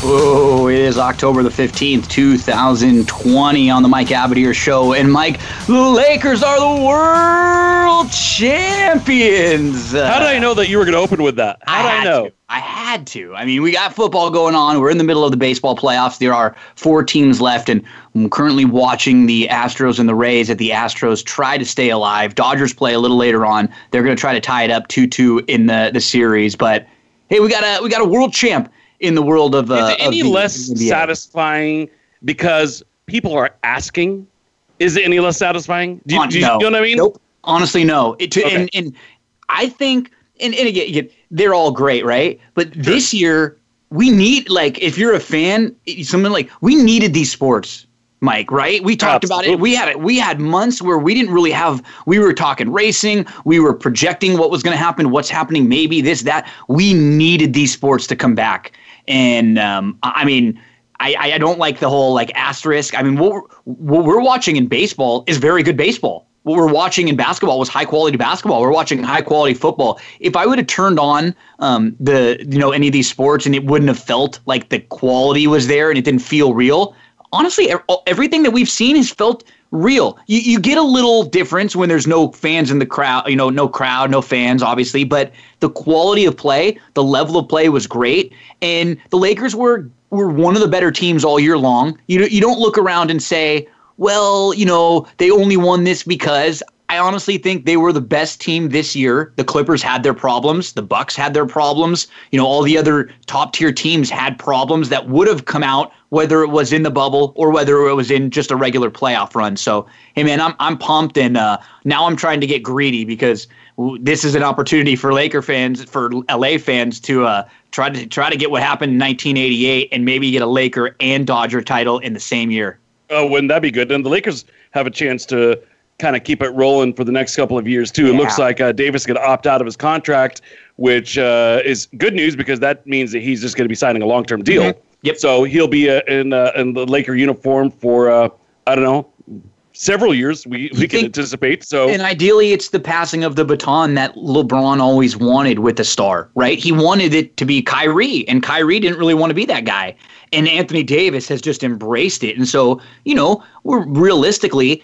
Oh, it is October the 15th, 2020 on the Mike Abadir Show. And Mike, the Lakers are the world champions. How did I know that you were going to open with that? How did I, had know? to. I had to. I mean, we got football going on. We're in the middle of the baseball playoffs. There are four teams left, and I'm currently watching the Astros and the Rays at the Astros try to stay alive. Dodgers play a little later on. They're going to try to tie it up 2-2 in the, the series. But hey, we got a we got a world champ in the world of uh, Is it any the less satisfying because people are asking? Is it any less satisfying? Do you, On- do you, no. you know what I mean? Nope. Honestly, no. It, to, Okay. and, and I think, and, and again, again, they're all great, right? But this year, we need, like, if you're a fan, something like, we needed these sports. Mike, right? We talked about it. We had it. We had months where we didn't really have. We were talking racing. We were projecting what was going to happen, what's happening, maybe this, that. We needed these sports to come back, and um, I mean, I, I I don't like the whole like asterisk. I mean, what we're, what we're watching in baseball is very good baseball. What we're watching in basketball was high quality basketball. We're watching high quality football. If I would have turned on um, the you know any of these sports and it wouldn't have felt like the quality was there and it didn't feel real, honestly, everything that we've seen has felt real. You, you get a little difference when there's no fans in the crowd, you know, no crowd, no fans, obviously, but the quality of play, the level of play was great. And the Lakers were were one of the better teams all year long. You, you don't look around and say, well, you know, they only won this because I honestly think they were the best team this year. The Clippers had their problems, the Bucks had their problems. You know, all the other top tier teams had problems that would have come out whether it was in the bubble or whether it was in just a regular playoff run. So, hey man, I'm I'm pumped and uh, now I'm trying to get greedy because this is an opportunity for Laker fans, for LA fans to uh, try to try to get what happened in 1988 and maybe get a Laker and Dodger title in the same year. Oh, wouldn't that be good? And the Lakers have a chance to kind of keep it rolling for the next couple of years too. It looks like uh, Davis going to opt out of his contract, which uh, is good news because that means that he's just going to be signing a long term deal. Mhm. Yep. So he'll be uh, in uh, in the Laker uniform for uh, I don't know several years. We we can think- anticipate. So And ideally, it's the passing of the baton that LeBron always wanted with the star, right? He wanted it to be Kyrie, and Kyrie didn't really want to be that guy. And Anthony Davis has just embraced it. And so, you know, we're realistically,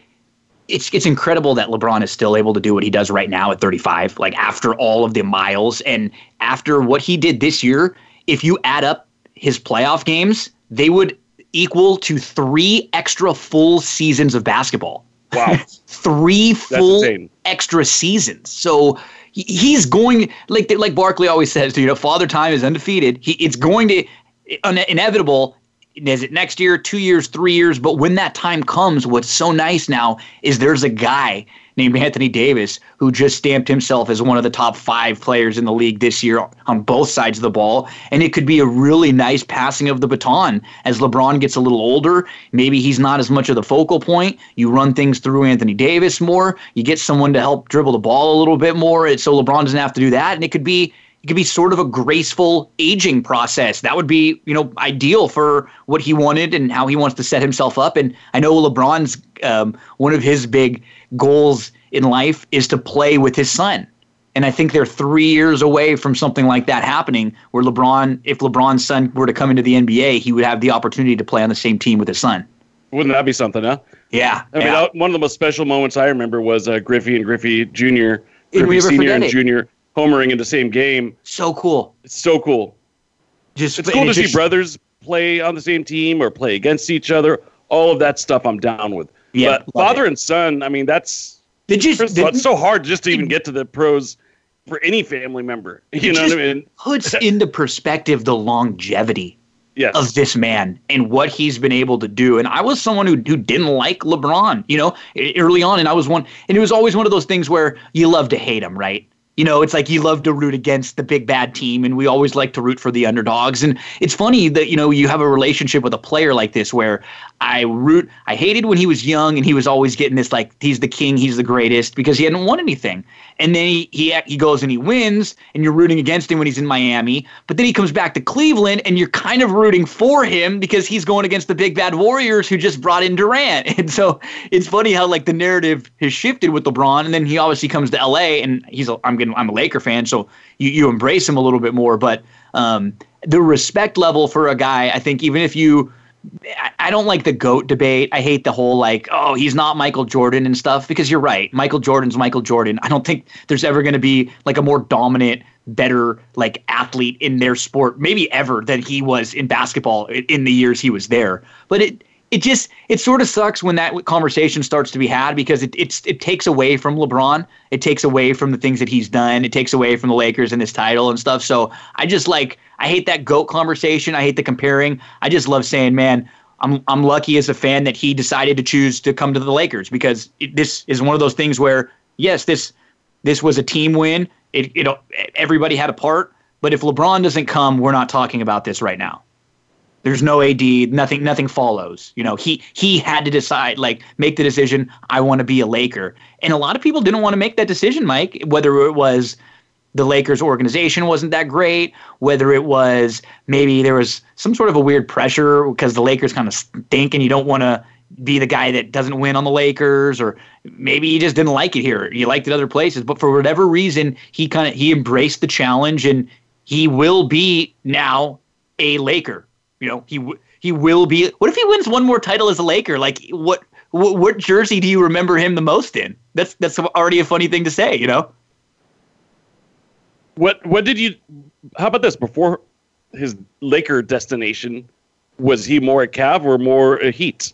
it's it's incredible that LeBron is still able to do what he does right now at 35, like after all of the miles and after what he did this year. If you add up his playoff games, they would equal to three extra full seasons of basketball wow, three full extra seasons. So he's going like like Barkley always says, you know, Father Time is undefeated. He it's going to uh, inevitable. Is it next year, two years, three years? But when that time comes, what's so nice now is there's a guy named Anthony Davis who just stamped himself as one of the top five players in the league this year on both sides of the ball. And it could be a really nice passing of the baton as LeBron gets a little older. Maybe he's not as much of the focal point. You run things through Anthony Davis more. You get someone to help dribble the ball a little bit more. So LeBron doesn't have to do that. And it could be it could be sort of a graceful aging process. That would be, you know, ideal for what he wanted and how he wants to set himself up. And I know LeBron's um, one of his big goals in life is to play with his son. And I think they're three years away from something like that happening, where LeBron, if LeBron's son were to come into the NBA, he would have the opportunity to play on the same team with his son. wouldn't that be something? Huh? Yeah, I mean, yeah. one of the most special moments I remember was uh, Griffey and Griffey Jr. Griffey Senior and? Junior homering in the same game. so cool. It's so cool. Just It's cool to it see brothers play on the same team or play against each other. All of that stuff I'm down with. Yeah, but father and son, I mean, that's did you? of all, it's so hard just to even get to the pros for any family member. You know what I just mean? puts into perspective the longevity Yes. of this man and what he's been able to do. And I was someone who, who didn't like LeBron, you know, early on. And I was one, and it was always one of those things where you love to hate him, right? You know, it's like you love to root against the big bad team, and we always like to root for the underdogs. And it's funny that, you know, you have a relationship with a player like this where I root, I hated when he was young and he was always getting this, like, he's the king, he's the greatest, because he hadn't won anything. And then he, he, he goes and he wins, and you're rooting against him when he's in Miami. But then he comes back to Cleveland, and you're kind of rooting for him because he's going against the big bad Warriors who just brought in Durant. And so it's funny how, like, the narrative has shifted with LeBron, and then he obviously comes to LA, and he's, a, I'm getting I'm a Laker fan, so you, you embrace him a little bit more. But um, the respect level for a guy, I think, even if you, I don't like the GOAT debate. I hate the whole like, oh, he's not Michael Jordan and stuff, because you're right. Michael Jordan's Michael Jordan. I don't think there's ever going to be like a more dominant, better like athlete in their sport, maybe ever, than he was in basketball in the years he was there. But it, it just it sort of sucks when that conversation starts to be had because it it's it takes away from LeBron. It takes away from the things that he's done. It takes away from the Lakers and his title and stuff. So I just like I hate that goat conversation. I hate the comparing. I just love saying, man, I'm I'm lucky as a fan that he decided to choose to come to the Lakers because it, this is one of those things where yes, this this was a team win. It, it everybody had a part, but if LeBron doesn't come, we're not talking about this right now. There's no AD. Nothing. Nothing follows. You know, he he had to decide, like, make the decision. I want to be a Laker, and a lot of people didn't want to make that decision, Mike. Whether it was the Lakers organization wasn't that great, whether it was maybe there was some sort of a weird pressure because the Lakers kind of stink, and you don't want to be the guy that doesn't win on the Lakers, or maybe he just didn't like it here. He liked it other places, but for whatever reason, he kind of he embraced the challenge, and he will be now a Laker you know, he he will be. What if he wins one more title as a Laker? Like, what what, what jersey do you remember him the most in? That's that's already a funny thing to say, you know. What what did you? How about this? Before his Laker destination, was he more a Cav or more a Heat?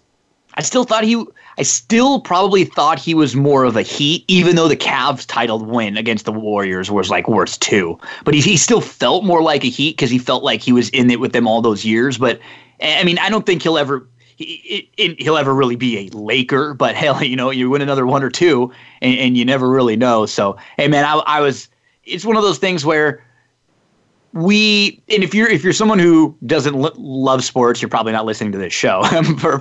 I still thought he. I still probably thought he was more of a Heat, even though the Cavs' titled win against the Warriors was like worth two. But he, he still felt more like a Heat because he felt like he was in it with them all those years. But I mean, I don't think he'll ever. He, he'll ever really be a Laker, but hell, you know, you win another one or two, and, and you never really know. So, hey, man, I, I was. It's one of those things where we and if you're if you're someone who doesn't love sports you're probably not listening to this show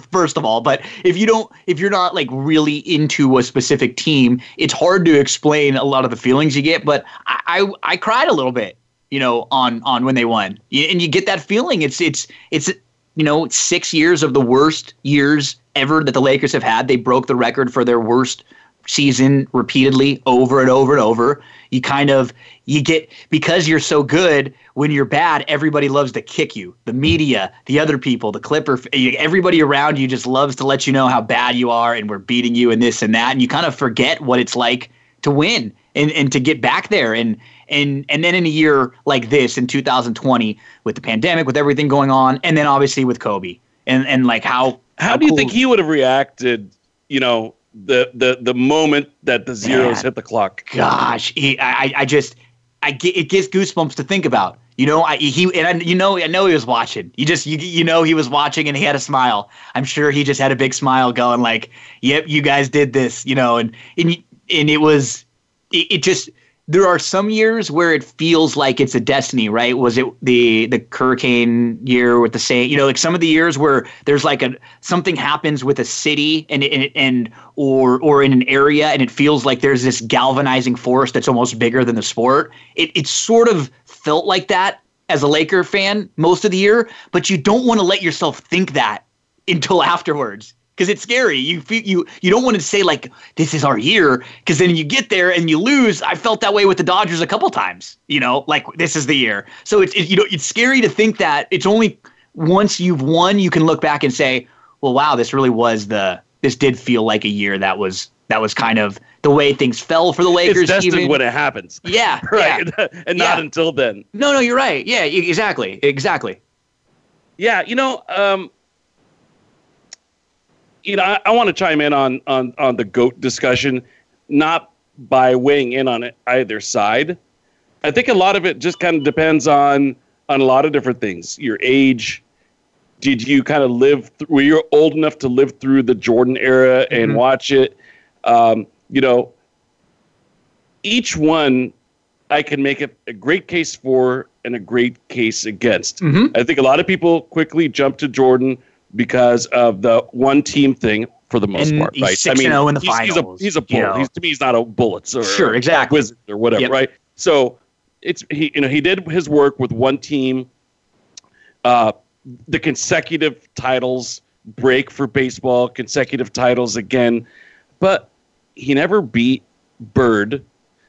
first of all. But if you don't if you're not like really into a specific team it's hard to explain a lot of the feelings you get. But i i, I cried a little bit you know on on when they won. And you get that feeling. It's it's it's you know six years of the worst years ever that the lakers have had. They broke the record for their worst season repeatedly over and over and over. You kind of you get because you're so good when you're bad everybody loves to kick you. The media the other people the clipper everybody around you just loves to let you know how bad you are and we're beating you and this and that. And you kind of forget what it's like to win and, and to get back there. And and and then in a year like this in 2020 with the pandemic with everything going on and then obviously with Kobe and and like how how, how do you think he would have reacted you know the the the moment that the zeros Man, hit the clock. Gosh, he, I I just I get it gives goosebumps to think about. You know, I he and I, you know I know he was watching. You just you you know he was watching and he had a smile. I'm sure he just had a big smile going like, "Yep, you guys did this." You know, and and and it was it, it just there are some years where it feels like it's a destiny, right? Was it the the hurricane year with the same, you know, like some of the years where there's like a something happens with a city and and and or or in an area and it feels like there's this galvanizing force that's almost bigger than the sport. It it sort of felt like that as a Laker fan most of the year, but you don't want to let yourself think that until afterwards because it's scary. You you you don't want to say like this is our year because then you get there and you lose. I felt that way with the Dodgers a couple times. You know, like this is the year. So it's it, you know it's scary to think that it's only once you've won you can look back and say, well, wow, this really was the this did feel like a year that was that was kind of the way things fell for the Lakers. It's destined even. when it happens. Yeah, right, yeah. and not yeah. until then. No, no, you're right. Yeah, exactly, exactly. Yeah, you know, um, you know, I, I want to chime in on on on the goat discussion, not by weighing in on it either side. I think a lot of it just kind of depends on on a lot of different things. Your age. Did you kind of live? Th- were you old enough to live through the Jordan era and mm-hmm. watch it? Um, you know, each one I can make a, a great case for and a great case against. Mhm. I think a lot of people quickly jump to Jordan because of the one team thing for the most And part, right? 6-0 in the he's, he's a, he's a you bull. know. He's to me, he's not a bullets or Sure, exactly. wizard or whatever, Yep. right? So it's he, you know, he did his work with one team. Uh, the consecutive titles break for baseball, consecutive titles again, but he never beat Bird.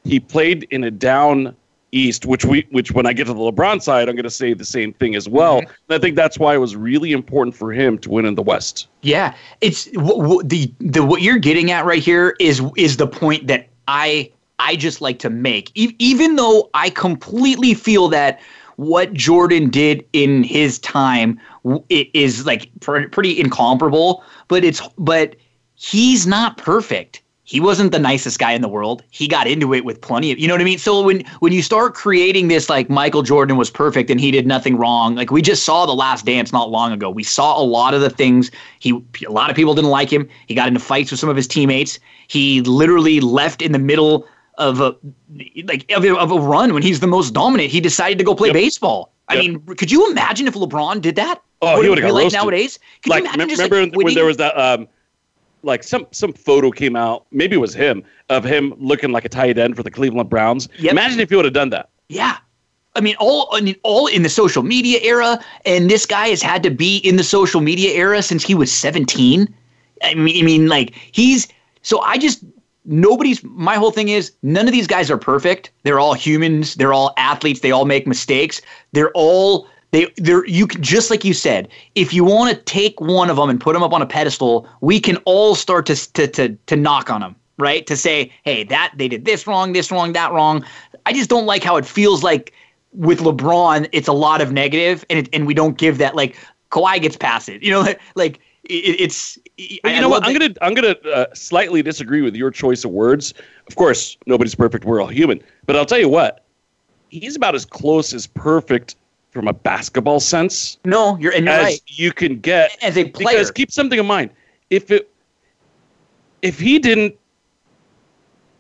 He played in a down East, which we which when I get to the LeBron side, I'm going to say the same thing as well. Mm-hmm. And I think that's why it was really important for him to win in the West. Yeah, it's w- w- the the what you're getting at right here is is the point that I I just like to make. E- even though I completely feel that what Jordan did in his time w- i- is like pr- pretty incomparable, but it's but he's not perfect. He wasn't the nicest guy in the world. He got into it with plenty of, you know what I mean? So when when you start creating this like Michael Jordan was perfect and he did nothing wrong, like we just saw the last dance not long ago. We saw a lot of the things he a lot of people didn't like him. He got into fights with some of his teammates. He literally left in the middle of a like of a, of a run when he's the most dominant. He decided to go play Yep. baseball. I Yep. mean, could you imagine if LeBron did that? Oh, What he would've be got like roasted. nowadays. Could like you imagine mem- just remember like, when there was that um like some some photo came out maybe it was him of him looking like a tight end for the cleveland browns Yep. imagine if he would have done that Yeah. I mean, all I mean, all in the social media era, and this guy has had to be in the social media era since he was 17. I mean, I mean, like he's so I just nobody's. My whole thing is none of these guys are perfect. They're all humans. They're all athletes. They all make mistakes. They're all they. They're you can just like you said. If you want to take one of them and put them up on a pedestal, we can all start to to to to knock on them right? To say, hey, that they did this wrong, this wrong, that wrong. I just don't like how it feels like with LeBron, it's a lot of negative, and it, and we don't give that like Kawhi gets past it. You know, like it, it's. You know what? I'm gonna I'm gonna uh, slightly disagree with your choice of words. Of course, nobody's perfect. We're all human. But I'll tell you what, he's about as close as perfect from a basketball sense No, you're and you're as right. you can get. As a player, Because keep something in mind. If it if he didn't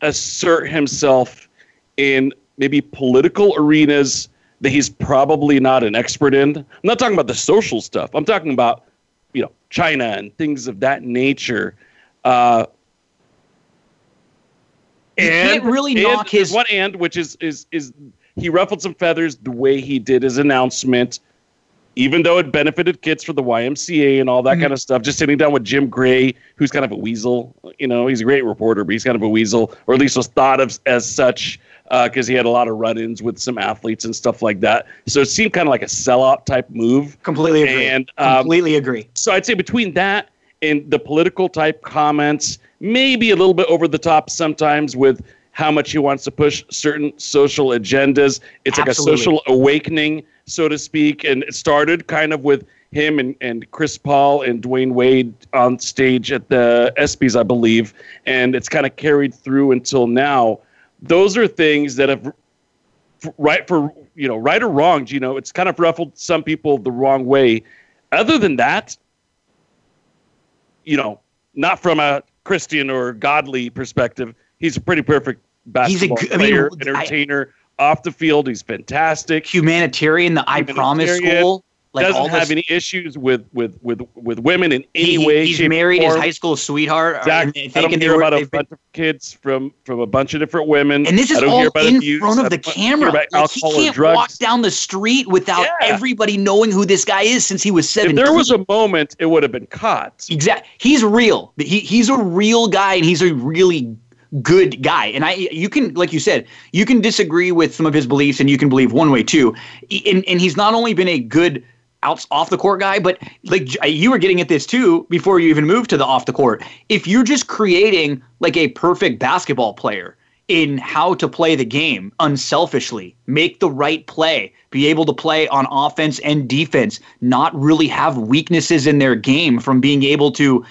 assert himself in maybe political arenas that he's probably not an expert in. I'm not talking about the social stuff. I'm talking about, you know, China and things of that nature. Uh, You can't really and knock his- one and which is is is he ruffled some feathers the way he did his announcement even though it benefited kids for the YMCA and all that Mm-hmm. kind of stuff, just sitting down with Jim Gray, who's kind of a weasel. You know, he's a great reporter, but he's kind of a weasel, or at least was thought of as such because he had a lot of run-ins with some athletes and stuff like that. So it seemed kind of like a sellout type move. completely agree. And um, completely agree. so I'd say between that and the political type comments, maybe a little bit over the top sometimes with how much he wants to push certain social agendas. It's like a social awakening, so to speak. And it started kind of with him and, and Chris Paul and Dwyane Wade on stage at the ESPYs, I believe. And it's kind of carried through until now. Those are things that have right for you know right or wrong you know it's kind of ruffled some people the wrong way other than that you know not from a christian or godly perspective he's a pretty perfect He's a basketball good- I mean, player I- entertainer off the field he's fantastic Humanitarian, the I Promise School. Like all doesn't have this- any issues with with with with women in any he- way he's married his high school sweetheart. Uh, exactly. and I don't hear were- about a been- bunch of kids from from a bunch of different women. And this is all in abuse. front of the camera. Like, he can't walk down the street without Yeah. everybody knowing who this guy is since he was if there was a moment, it would have been caught. Exact. He's real. He he's a real guy, and he's a really good guy. And I, you can, like you said, you can disagree with some of his beliefs, and you can believe one way too. And and he's not only been a good outs off the court guy, but like you were getting at this too before you even moved to the off the court. If you're just creating like a perfect basketball player in how to play the game unselfishly, make the right play, be able to play on offense and defense, not really have weaknesses in their game from being able to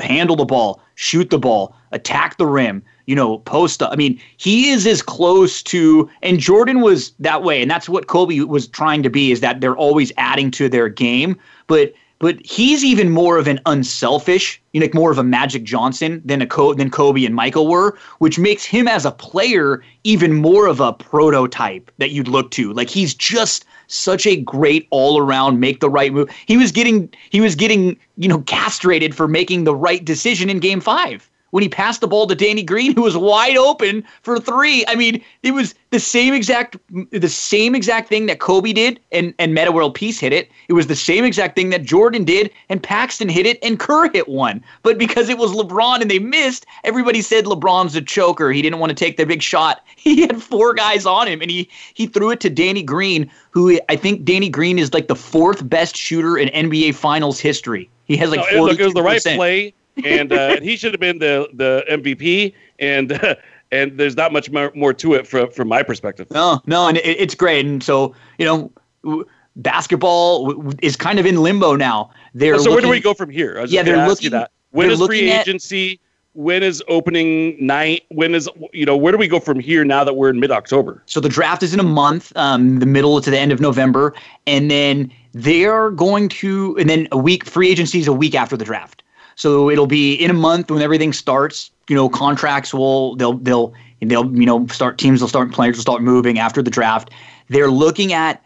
handle the ball, shoot the ball, attack the rim, you know, post up. I mean, he is as close to, and Jordan was that way, and that's what Kobe was trying to be. Is that they're always adding to their game, but but he's even more of an unselfish, you know, like more of a Magic Johnson than a Co- than Kobe and Michael were, which makes him as a player even more of a prototype that you'd look to. Like he's just such a great all-around make the right move. He was getting he was getting, you know, castrated for making the right decision in game 5 when he passed the ball to Danny Green, who was wide open for three. I mean, it was the same exact the same exact thing that Kobe did and and Metta World Peace hit it. It was the same exact thing that Jordan did and Paxson hit it and Kerr hit one. But because it was LeBron and they missed, everybody said LeBron's a choker. He didn't want to take the big shot. He had four guys on him and he he threw it to Danny Green, who I think Danny Green is like the fourth best shooter in NBA Finals history. He has like no, look, it was the right play and uh, he should have been the the MVP. And uh, and there's not much more, more to it from from my perspective. No, no, and it, it's great. And so you know, basketball is kind of in limbo now. They're so looking, where do we go from here? yeah, they're looking. that. When is free agency? At, when is opening night? When is you know where do we go from here now that we're in mid October? So the draft is in a month, um, the middle to the end of November, and then they're going to, and then a week free agency is a week after the draft. So it'll be in a month when everything starts. You know, contracts will they'll they'll they'll you know start teams will start players will start moving after the draft. They're looking at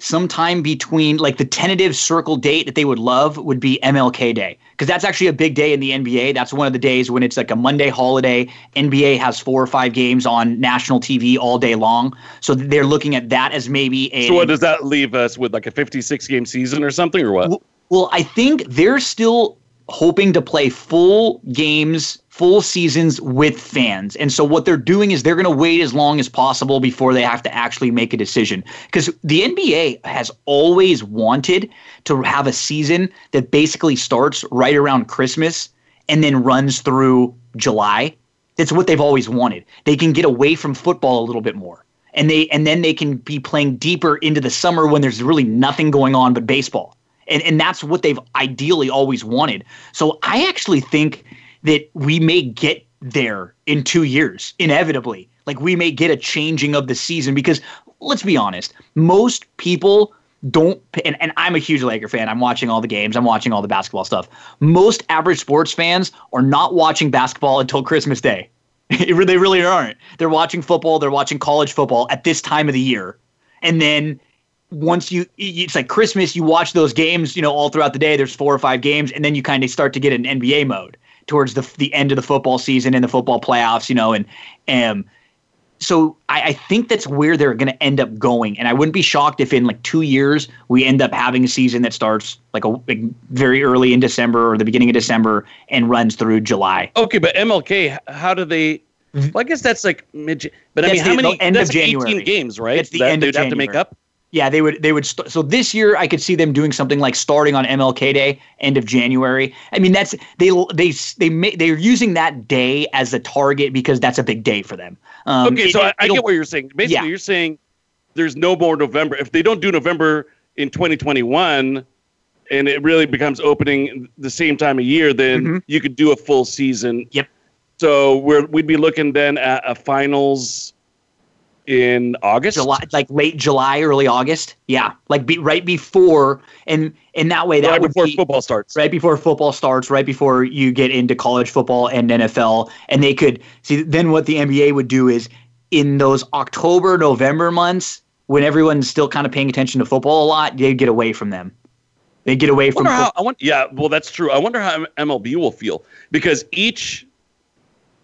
sometime between like the tentative circle date that they would love would be MLK Day because that's actually a big day in the NBA. That's one of the days when it's like a Monday holiday. NBA has four or five games on national TV all day long, so they're looking at that as maybe a. So what does that leave us with like a 56 game season or something or what? Well I think they're still hoping to play full games, full seasons with fans. And so what they're doing is they're going to wait as long as possible before they have to actually make a decision. Because the NBA has always wanted to have a season that basically starts right around Christmas and then runs through July. That's what they've always wanted. They can get away from football a little bit more. And they and then they can be playing deeper into the summer when there's really nothing going on but baseball. And, and that's what they've ideally always wanted. So I actually think that we may get there in two years, inevitably. Like we may get a changing of the season because let's be honest, most people don't and, and I'm a huge Laker fan. I'm watching all the games, I'm watching all the basketball stuff. Most average sports fans are not watching basketball until Christmas Day. they really aren't. They're watching football, they're watching college football at this time of the year. And then once you it's like christmas you watch those games you know all throughout the day there's four or five games and then you kind of start to get an nba mode towards the the end of the football season and the football playoffs you know and um so I, I think that's where they're going to end up going and i wouldn't be shocked if in like two years we end up having a season that starts like a like very early in december or the beginning of december and runs through july okay but mlk how do they well, I guess that's like mid. But that's I mean, how the, many? end that's of January. 18 games, right? It's the that end of they'd have to make up. Yeah, they would. They would. St- so this year, I could see them doing something like starting on MLK Day, end of January. I mean, that's they they they ma- they're using that day as a target because that's a big day for them. Um, Okay, so I, it- I it'll- get what you're saying. Basically, Yeah. you're saying there's no more November. If they don't do November in 2021, and it really becomes opening the same time of year, then Mhm. you could do a full season. Yep. So we're we'd be looking then at a finals in August. July, like late July, early August. Yeah, like be right before, and and that way that right would before be, football starts. right before football starts, right before you get into college football and NFL, and they could see. Then what the NBA would do is in those October, November months when everyone's still kind of paying attention to football a lot, they'd get away from them. They get away I from. how, I want, yeah, well, that's true. I wonder how MLB will feel because each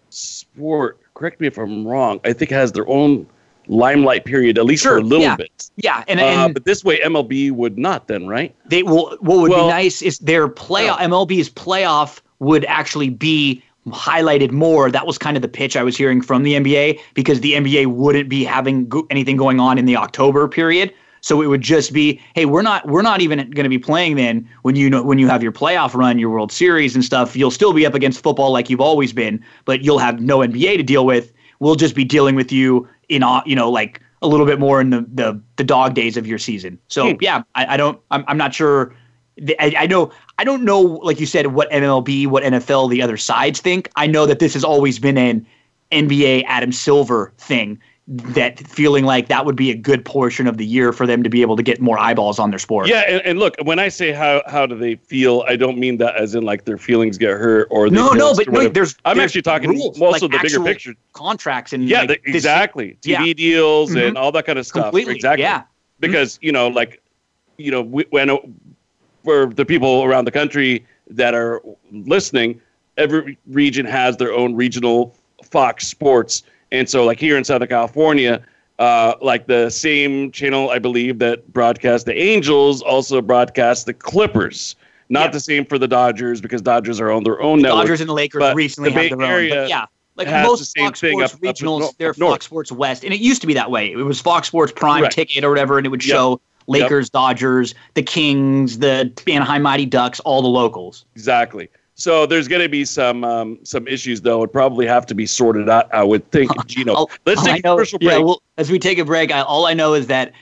sport, correct me if I'm wrong, I think has their own limelight period, at least for a little yeah. bit. yeah, and, Uh, and but this way, MLB would not then, right? they will. What would Well- be nice is their playoff. MLB's playoff would actually be highlighted more. That was kind of the pitch I was hearing from the NBA because the NBA wouldn't be having go- anything going on in the October period. So it would just be, hey, we're not we're not even going to be playing then when you know when you have your playoff run, your World Series and stuff. You'll still be up against football like you've always been, but you'll have no NBA to deal with. We'll just be dealing with you in au- you know like a little bit more in the the, the dog days of your season. So Hmm. yeah, I, I don't I'm, I'm not sure. I, I know I don't know like you said what MLB what NFL the other sides think. I know that this has always been an NBA Adam Silver thing that feeling like that would be a good portion of the year for them to be able to get more eyeballs on their sport. Yeah, and, and look, when I say how how do they feel, I don't mean that as in like their feelings get hurt or no, no, but no, there's I'm there's actually talking rules, also like the bigger picture. contracts and Yeah, like, the, this- exactly. TV yeah. deals Mhm. and all that kind of stuff. Completely, Exactly. yeah. Because you know, like, you know, we, when for the people around the country that are listening, every region has their own regional Fox Sports, and so like here in Southern California. Uh, like the same channel, I believe, that broadcast the Angels also broadcast the Clippers. Not Yeah. the same for the Dodgers because Dodgers are on their own network. Dodgers and the Lakers but recently the Bay have their own. Area But yeah, like the most Fox Sports up- up regionals, north- they're. Fox Sports West, and it used to be that way. It was Fox Sports Prime Correct. Ticket or whatever, and it would Yep. show Lakers, Dodgers, the Kings, the Anaheim Mighty Ducks, all the locals. Exactly. So there's going to be some um, some issues though. Would probably have to be sorted out. I would think, Gino. All- Let's take I a know- commercial break. Yeah, well, as we take a break, I, all I know is that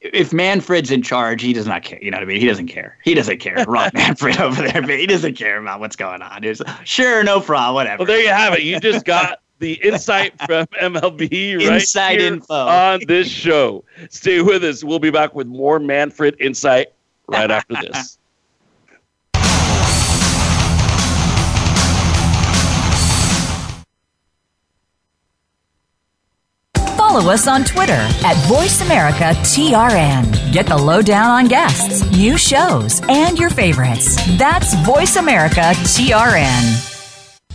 if Manfred's in charge, he does not care. You know what I mean? He doesn't care. He doesn't care. Rob Manfred over there, but he doesn't care about what's going on. He's sure, no problem, whatever. well, there you have it. You just got the insight from MLB right Inside here info. on this show. Stay with us. We'll be back with more Manfred insight right after this. Follow us on Twitter at VoiceAmericaTRN. Get the lowdown on guests, new shows, and your favorites. That's VoiceAmericaTRN.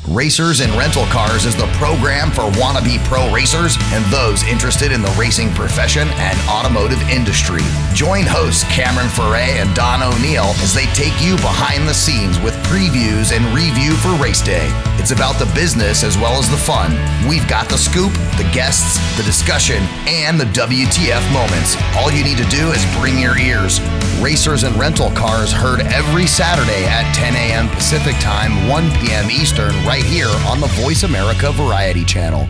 Racers and Rental Cars is the program for wannabe pro racers and those interested in the racing profession and automotive industry. Join hosts Cameron Foray and Don O'Neill as they take you behind the scenes with previews and review for race day. It's about the business as well as the fun. We've got the scoop, the guests, the discussion, and the WTF moments. All you need to do is bring your ears. Racers and Rental Cars heard every Saturday at 10 a.m. Pacific Time, 1 p.m. Eastern, right here on the Voice America Variety Channel.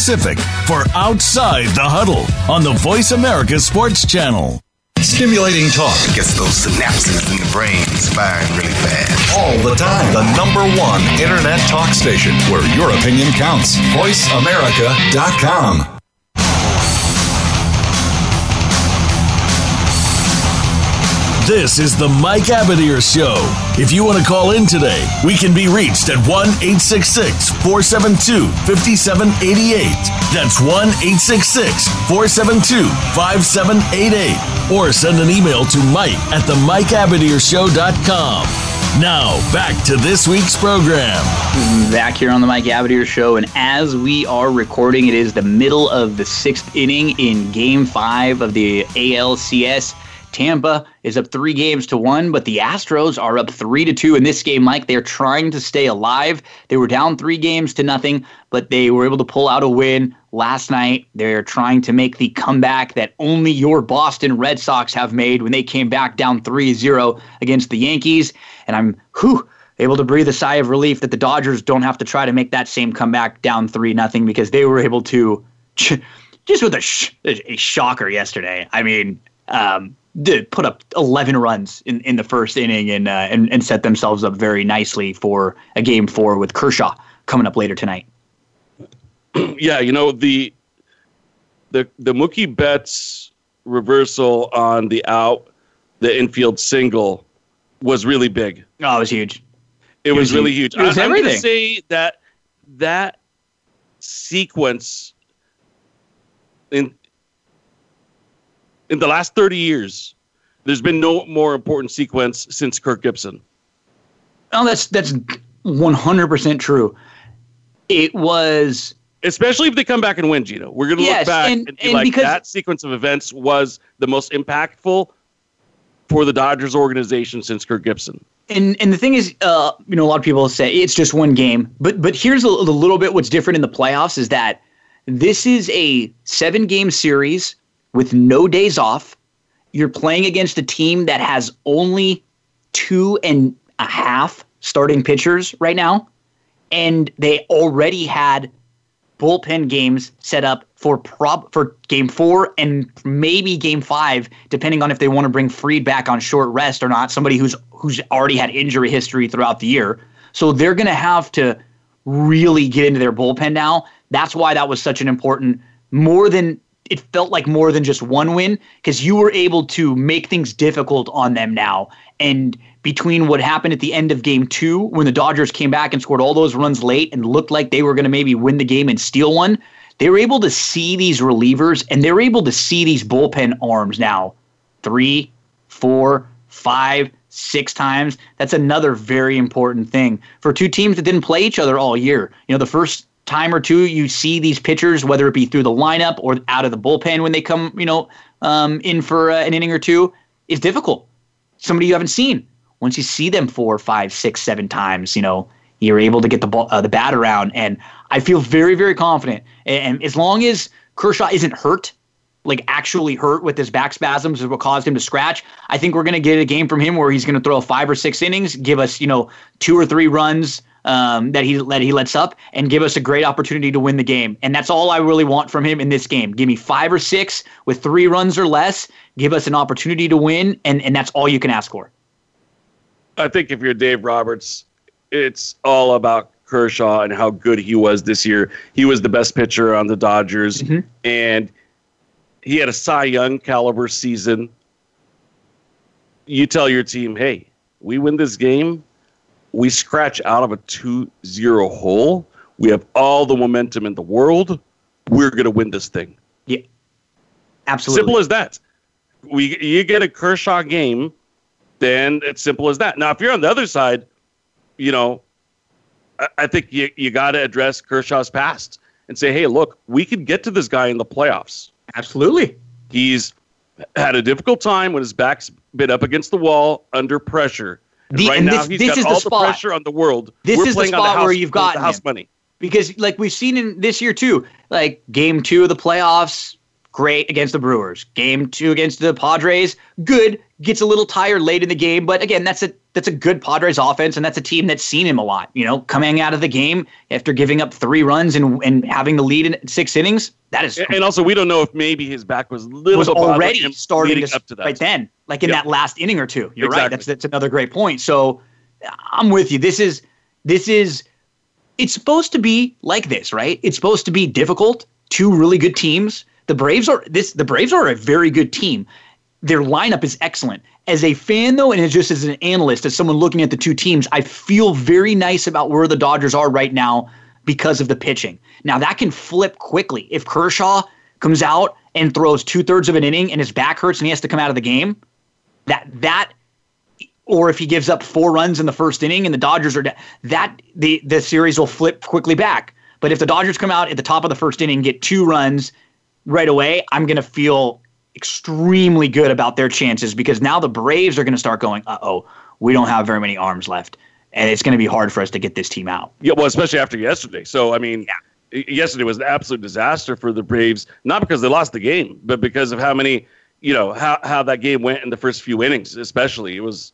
for Outside the Huddle on the Voice America Sports Channel. Stimulating talk Gets those synapses in the brain firing really fast. all the time. The number one internet talk station where your opinion counts. VoiceAmerica.com. This is the Mike Abadir Show. If you want to call in today, we can be reached at 1 866 472 5788. That's 1 866 472 5788. Or send an email to Mike at the MikeAbadirshow.com. Now, back to this week's program. back here on the Mike Abadir Show, and as we are recording, it is the middle of the sixth inning in Game Five of the ALCS. Tampa is up three games to one, but the Astros are up three to two in this game. Mike, they're trying to stay alive. They were down three games to nothing, but they were able to pull out a win last night. They're trying to make the comeback that only your Boston Red Sox have made when they came back down 3-0 against the Yankees. And I'm whew, able to breathe a sigh of relief that the Dodgers don't have to try to make that same comeback down three nothing because they were able to just with a, sh- a shocker yesterday. I mean, um, did put up 11 runs in, in the first inning and, uh, and and set themselves up very nicely for a game four with Kershaw coming up later tonight. yeah, you know the the the Mookie Betts reversal on the out, the infield single was really big. Oh, it was huge. It was was really huge. huge. It was I, am going to everything. say that that sequence in in the last 30 years, there's been no more important sequence since Kirk Gibson. Oh, that's that's 100% true. It was Especially if they come back and win, Gino. We're going to Yes, look back and- and, be and like, that sequence of events was the most impactful for the Dodgers organization since Kirk Gibson. and and the thing is, uh, you know, a lot of people say it's just one game, but but here's a, a little bit what's different in the playoffs is that this is a seven game series with no days off. You're playing against a team that has only two and a half starting pitchers right now, and they already had bullpen games set up for prob for game four and maybe game five, depending on if they want to bring Fried back on short rest or not. Somebody who's who's already had injury history throughout the year, so they're going to have to really get into their bullpen now. That's why that was such an important more than it felt like more than just one win because you were able to make things difficult on them now. And between what happened at the end of game two, when the Dodgers came back and scored all those runs late and looked like they were going to maybe win the game and steal one, they were able to see these relievers and they were able to see these bullpen arms now three, four, five, six times. That's another very important thing for two teams that didn't play each other all year. You know, the first time or two you see these pitchers, whether it be through the lineup or out of the bullpen when they come, you know, um, in for uh, an inning or two, is difficult. Somebody you haven't seen. Once you see them four, five, six, seven times, you know, you're able to get the ball, uh, the bat around, and I feel very, very confident. And as long as Kershaw isn't hurt, like actually hurt with his back spasms is what caused him to scratch. I think we're going to get a game from him where he's going to throw five or six innings, give us, you know, two or three runs um, that he that he lets up, and give us a great opportunity to win the game. And that's all I really want from him in this game. Give me five or six with three runs or less. Give us an opportunity to win, and and that's all you can ask for. I think if you're Dave Roberts, it's all about Kershaw and how good he was this year. He was the best pitcher on the Dodgers, mm-hmm. and he had a Cy Young caliber season. You tell your team, hey, we win this game, we scratch out of a 2 0 hole. We have all the momentum in the world. We're going to win this thing. Yeah. Absolutely. Simple as that. We you get a Kershaw game, then it's simple as that. Now, if you're on the other side, you know, I, I think you, you got to address Kershaw's past and say, hey, look, we could get to this guy in the playoffs. Absolutely. He's had a difficult time when his back's been up against the wall under pressure. The, right now, this, he's this got all the, the, pressure on the world. This We're is the spot the where you've got house him. money because, like we've seen in this year too, like game two of the playoffs, great against the Brewers. Game two against the Padres, good. Gets a little tired late in the game, but again, that's a that's a good Padres offense, and that's a team that's seen him a lot. You know, coming out of the game after giving up three runs and and having the lead in six innings, that is. And also, we don't know if maybe his back was little was already starting to, up to that. right then, like in yep. that last inning or two. You're exactly. right. That's that's another great point. So, I'm with you. This is this is. It's supposed to be like this, right? It's supposed to be difficult. Two really good teams the Braves are this. The Braves are a very good team. Their lineup is excellent. As a fan, though, and as just as an analyst, as someone looking at the two teams, I feel very nice about where the Dodgers are right now because of the pitching. Now that can flip quickly if Kershaw comes out and throws two thirds of an inning and his back hurts and he has to come out of the game. That that or if he gives up four runs in the first inning and the Dodgers are that the the series will flip quickly back. But if the Dodgers come out at the top of the first inning, and get two runs, right away, I'm going to feel extremely good about their chances because now the Braves are going to start going, uh oh, we don't have very many arms left. And it's going to be hard for us to get this team out. Yeah, well, especially after yesterday. So, I mean, yeah. yesterday was an absolute disaster for the Braves, not because they lost the game, but because of how many, you know, how, how that game went in the first few innings, especially. It was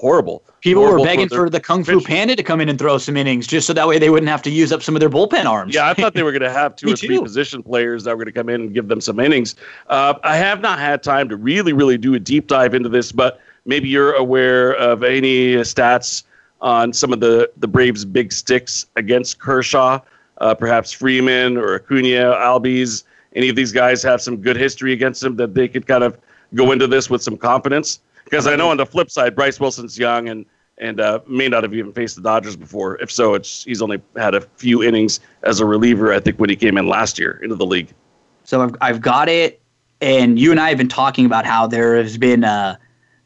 horrible. People horrible were begging for, for the Kung Fu pitch. Panda to come in and throw some innings just so that way they wouldn't have to use up some of their bullpen arms. Yeah, I thought they were going to have two or three too. position players that were going to come in and give them some innings. Uh, I have not had time to really, really do a deep dive into this, but maybe you're aware of any stats on some of the, the Braves' big sticks against Kershaw, uh, perhaps Freeman or Acuna, Albies. Any of these guys have some good history against them that they could kind of go into this with some confidence? Because I know on the flip side, Bryse Wilson's young and and uh, may not have even faced the Dodgers before. If so, it's he's only had a few innings as a reliever. I think when he came in last year into the league. So I've I've got it, and you and I have been talking about how there has been uh,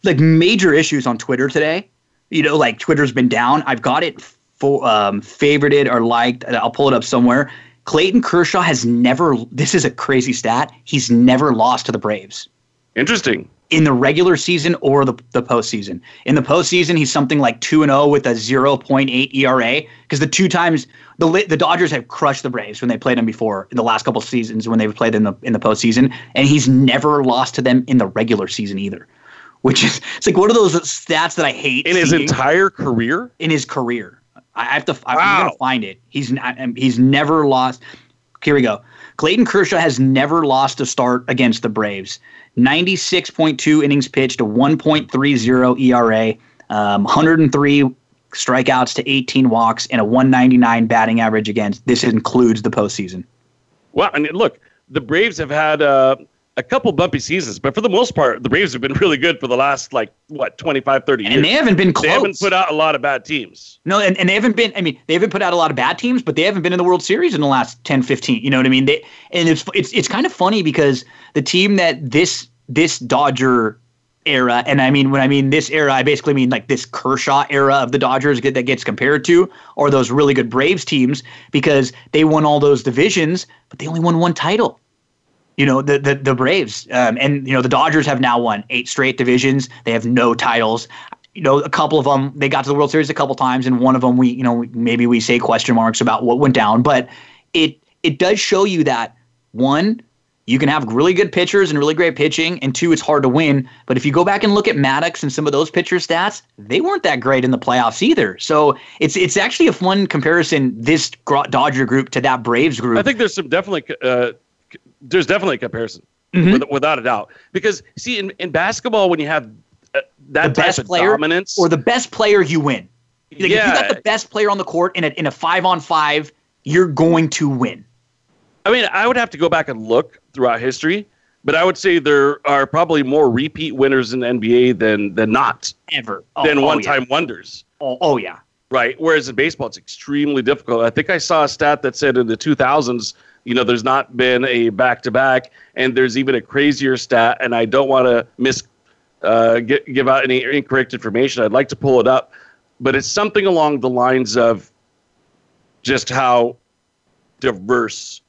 like major issues on Twitter today. You know, like Twitter's been down. I've got it for um, favorited or liked. I'll pull it up somewhere. Clayton Kershaw has never. This is a crazy stat. He's never lost to the Braves. Interesting in the regular season or the, the postseason. In the postseason, he's something like 2 and 0 with a 0.8 ERA because the two times the the Dodgers have crushed the Braves when they played them before in the last couple seasons when they've played in the in the postseason, and he's never lost to them in the regular season either. Which is it's like one of those stats that I hate in his entire career. In his career, I have to. I'm gonna find it. He's not. He's never lost. Here we go. Clayton Kershaw has never lost a start against the Braves. 96.2 innings pitched, a 1.30 ERA, um, 103 strikeouts to 18 walks, and a 199 batting average against. This includes the postseason. Well, and look, the Braves have had uh, a couple bumpy seasons, but for the most part, the Braves have been really good for the last like what 25, 30 years. And they haven't been close. They haven't put out a lot of bad teams. No, and, and they haven't been. I mean, they haven't put out a lot of bad teams, but they haven't been in the World Series in the last 10, 15. You know what I mean? They and it's it's it's kind of funny because the team that this this Dodger era, and I mean when I mean this era, I basically mean like this Kershaw era of the Dodgers that gets compared to, or those really good Braves teams because they won all those divisions, but they only won one title. You know the the, the Braves, um, and you know the Dodgers have now won eight straight divisions. They have no titles. You know, a couple of them they got to the World Series a couple times, and one of them we you know maybe we say question marks about what went down, but it it does show you that one you can have really good pitchers and really great pitching, and two, it's hard to win. But if you go back and look at Maddux and some of those pitcher stats, they weren't that great in the playoffs either. So it's it's actually a fun comparison. This Dodger group to that Braves group. I think there's some definitely uh, there's definitely a comparison mm-hmm. with, without a doubt. Because see, in, in basketball, when you have uh, that the best player dominance or the best player, you win. Like yeah. If you got the best player on the court in a in a five on five, you're going to win. I mean, I would have to go back and look throughout history, but I would say there are probably more repeat winners in the NBA than than not ever oh, than oh, one time yeah. wonders. Oh, oh yeah. Right. Whereas in baseball, it's extremely difficult. I think I saw a stat that said in the 2000s, you know, there's not been a back to back, and there's even a crazier stat. And I don't want to miss uh, get, give out any incorrect information. I'd like to pull it up, but it's something along the lines of just how diverse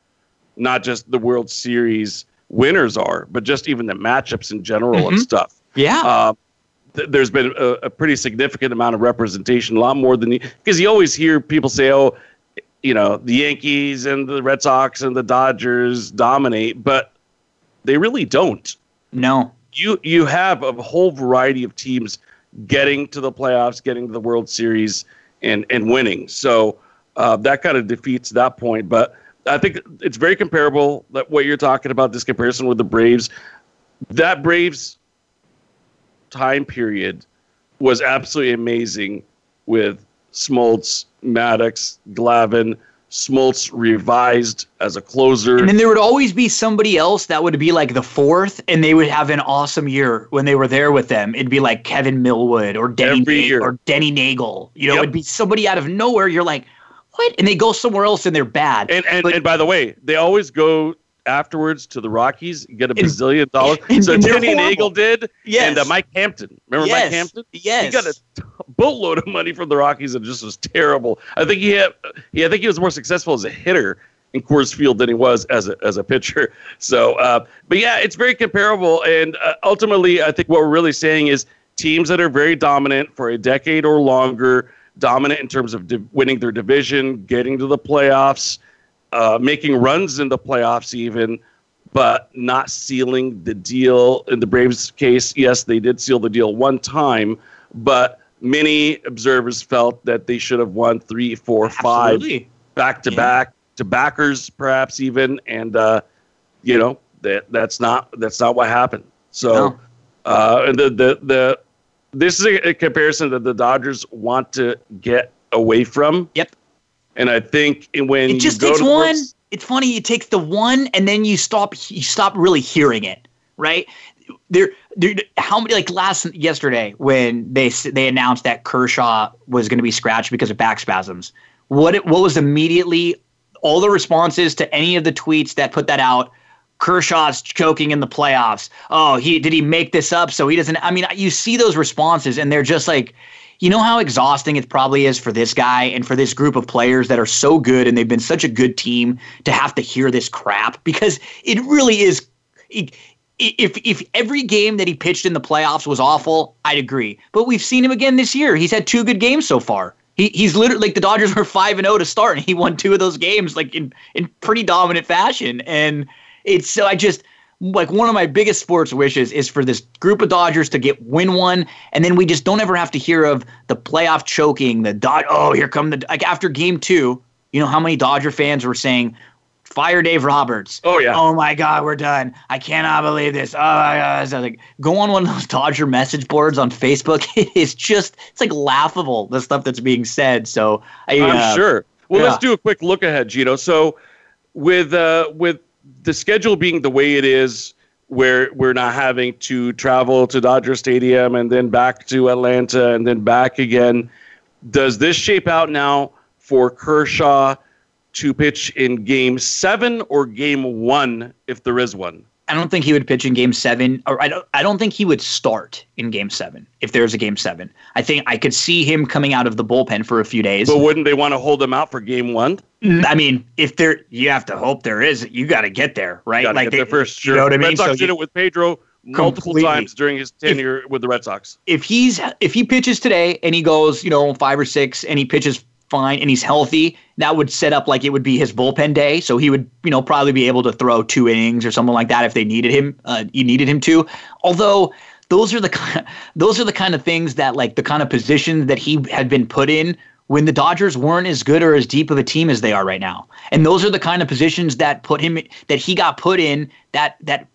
not just the World Series winners are, but just even the matchups in general mm-hmm. and stuff. Yeah. Uh, th- there's been a, a, pretty significant amount of representation, a lot more than because you always hear people say, "Oh, you know, the Yankees and the Red Sox and the Dodgers dominate," but they really don't. No. You you have a whole variety of teams getting to the playoffs, getting to the World Series, and and winning. So uh, that kind of defeats that point, but I think it's very comparable that what you're talking about this comparison with the Braves. That Braves time period was absolutely amazing with Smoltz, Maddux, Glavine. Smoltz revised as a closer. And then there would always be somebody else that would be like the fourth, and they would have an awesome year when they were there with them. It'd be like Kevin Millwood or Denny Neagle, or Denny Neagle. You know, yep. it'd be somebody out of nowhere. You're like, what? And they go somewhere else and they're bad. And and, but, and by the way, they always go afterwards to the Rockies, get a bazillion dollars. And, so and Denny Neagle did, yes. and uh, Mike Hampton. Remember yes. Mike Hampton? Yes. He got a t- boatload of money from the Rockies and just was terrible. I think he had, yeah, I think he was more successful as a hitter in Coors Field than he was as a as a pitcher. So, uh, but yeah, it's very comparable. And uh, ultimately, I think what we're really saying is teams that are very dominant for a decade or longer dominant in terms of di- winning their division, getting to the playoffs, uh, making runs in the playoffs, even, but not sealing the deal. In the Braves' case, yes, they did seal the deal one time, but many observers felt that they should have won three, four, five back to back to backers, perhaps even, and uh, you know that that's not that's not what happened. So, no. uh, the the the this is a, a, comparison that the Dodgers want to get away from. Yep. And I think when it just takes one, it's funny. It takes the one, and then you stop. You stop really hearing it, right? There, there. How many like last yesterday when they they announced that Kershaw was going to be scratched because of back spasms? What it, what was immediately all the responses to any of the tweets that put that out Kershaw's choking in the playoffs. Oh, he did he make this up so he doesn't I mean, you see those responses and they're just like you know how exhausting it probably is for this guy and for this group of players that are so good and they've been such a good team to have to hear this crap because it really is if if every game that he pitched in the playoffs was awful, I'd agree. But we've seen him again this year. He's had two good games so far. He, he's literally like the Dodgers were five and zero to start, and he won two of those games like in in pretty dominant fashion. And it's so I just like one of my biggest sports wishes is for this group of Dodgers to get win one, and then we just don't ever have to hear of the playoff choking. The dot oh here come the like after game two. You know how many Dodger fans were saying, fire Dave Roberts. Oh yeah. Oh my God, we're done. I cannot believe this. Oh my God. So like, go on one of those Dodger message boards on Facebook. It is just it's like laughable the stuff that's being said. So I, I'm uh, sure. Well, yeah. let's do a quick look ahead, Gino. So, with uh, with the schedule being the way it is, where we're not having to travel to Dodger Stadium and then back to Atlanta and then back again, does this shape out now for Kershaw to pitch in Game Seven or Game One, if there is one? I don't think he would pitch in Game Seven, or I don't. I don't think he would start in Game Seven if there's a Game Seven. I think I could see him coming out of the bullpen for a few days. But wouldn't they want to hold him out for Game One? Mm, I mean, if there, you have to hope there is. You got to get there, right? Like they- there first. Sure. You know what I mean? Red Sox So did it with Pedro multiple Completely. times during his tenure with the Red Sox. if he's if he pitches today and he goes, you know, five or six and he pitches fine and he's healthy, that would set up like it would be his bullpen day. So he would, you know, probably be able to throw two innings or something like that if they needed him. Uh, you needed him to. Although those are the kind, those are the kind of things that like the kind of positions that he had been put in when the Dodgers weren't as good or as deep of a team as they are right now. And those are the kind of positions that put him that he got put in that that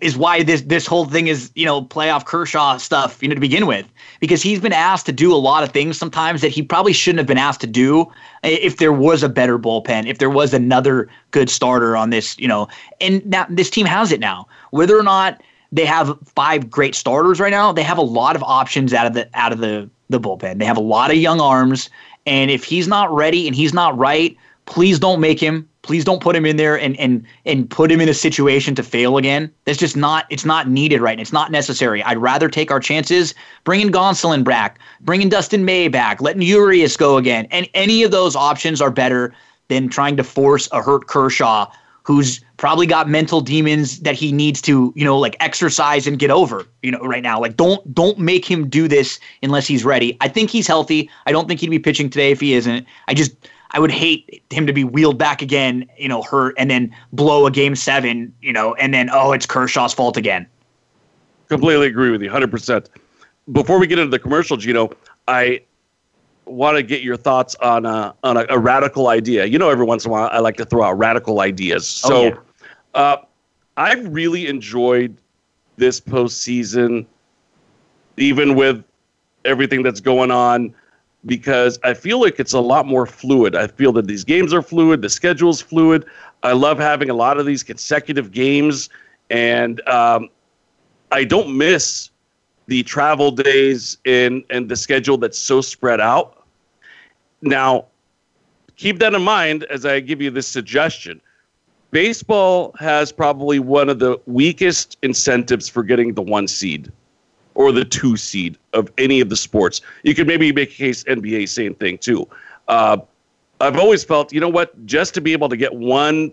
is why this this whole thing is you know playoff Kershaw stuff you know to begin with. Because he's been asked to do a lot of things sometimes that he probably shouldn't have been asked to do if there was a better bullpen if there was another good starter on this you know. And now this team has it now. Whether or not they have five great starters right now they have a lot of options out of the out of the the bullpen. They have a lot of young arms. And if he's not ready and he's not right please don't make him please don't put him in there and and and put him in a situation to fail again. That's just not it's not needed right? It's not necessary. I'd rather take our chances bringing gonsolin back bringing dustin may back letting urias go again. And any of those options are better than trying to force a hurt kershaw who's probably got mental demons that he needs to you know like exercise and get over you know right now. Like don't don't make him do this unless he's ready. I think he's healthy. I don't think he'd be pitching today if he isn't. I just I would hate him to be wheeled back again, you know, hurt, and then blow a game seven, you know, and then oh, it's Kershaw's fault again. Completely agree with you, hundred percent. Before we get into the commercial, Gino, I want to get your thoughts on a on a, a radical idea. You know, every once in a while, I like to throw out radical ideas. So, Oh, yeah. uh, I've really enjoyed this postseason, even with everything that's going on, because I feel like it's a lot more fluid. I feel that these games are fluid, the schedule's fluid. I love having a lot of these consecutive games, and um, I don't miss the travel days and and the schedule that's so spread out. Now, keep that in mind as I give you this suggestion. Baseball has probably one of the weakest incentives for getting the one seed or the two seed of any of the sports. You could maybe make a case NBA same thing too. Uh, I've always felt, you know what, just to be able to get one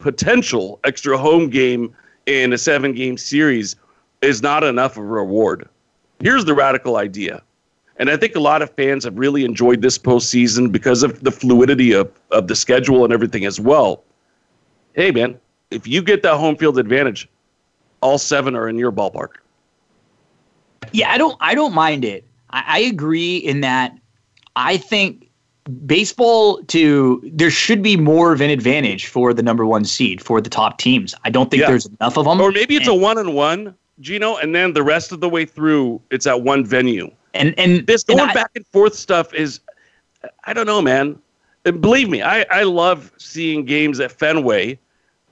potential extra home game in a seven game series is not enough of a reward. Here's the radical idea. And I think a lot of fans have really enjoyed this postseason because of the fluidity of, of the schedule and everything as well. Hey, man, if you get that home field advantage, all seven are in your ballpark. Yeah, I don't I don't mind it. I, I agree in that I think baseball to there should be more of an advantage for the number one seed for the top teams. I don't think Yeah. there's enough of them. Or maybe it's a one and one, Gino, and then the rest of the way through, it's at one venue. and and This and going I- back and forth stuff is, I don't know, man. And believe me, I, I love seeing games at Fenway,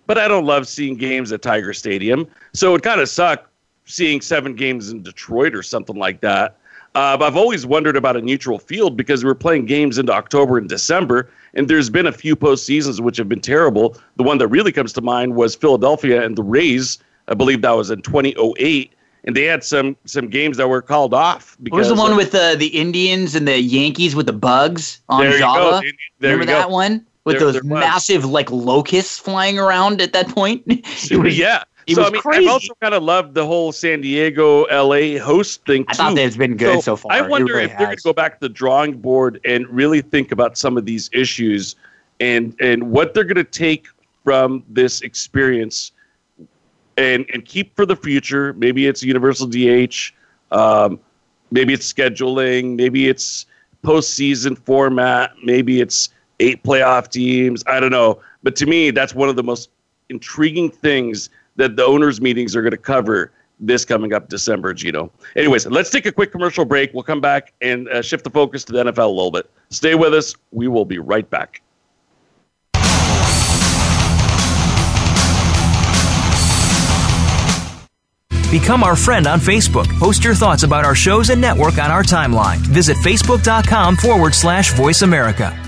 but I don't love seeing games at Tiger Stadium. So it kind of sucked seeing seven games in Detroit or something like that. Uh, but I've always wondered about a neutral field because we're playing games into October and December, and there's been a few postseasons which have been terrible. The one that really comes to mind was Philadelphia and the Rays. I believe that was in 2008, and they had some some games that were called off. Because what was the one with the the Indians and the Yankees with the bugs on There you Joba? go. There Remember you that go. one with There- those there massive like locusts flying around at that point? It was- yeah, It so was I mean, crazy. I've also kind of loved the whole San Diego, LA host thing. I thought too. that's been good so far. I wonder really if they're going to go back to the drawing board and really think about some of these issues and and what they're going to take from this experience and and keep for the future. Maybe it's universal DH. Um, maybe it's scheduling. Maybe it's postseason format. Maybe it's eight playoff teams. I don't know. But to me, that's one of the most intriguing things that the owners' meetings are going to cover this coming up December, Gino. Anyways, let's take a quick commercial break. We'll come back and uh, shift the focus to the NFL a little bit. Stay with us. We will be right back. Become our friend on Facebook. Post your thoughts about our shows and network on our timeline. Visit facebook.com forward slash voice America.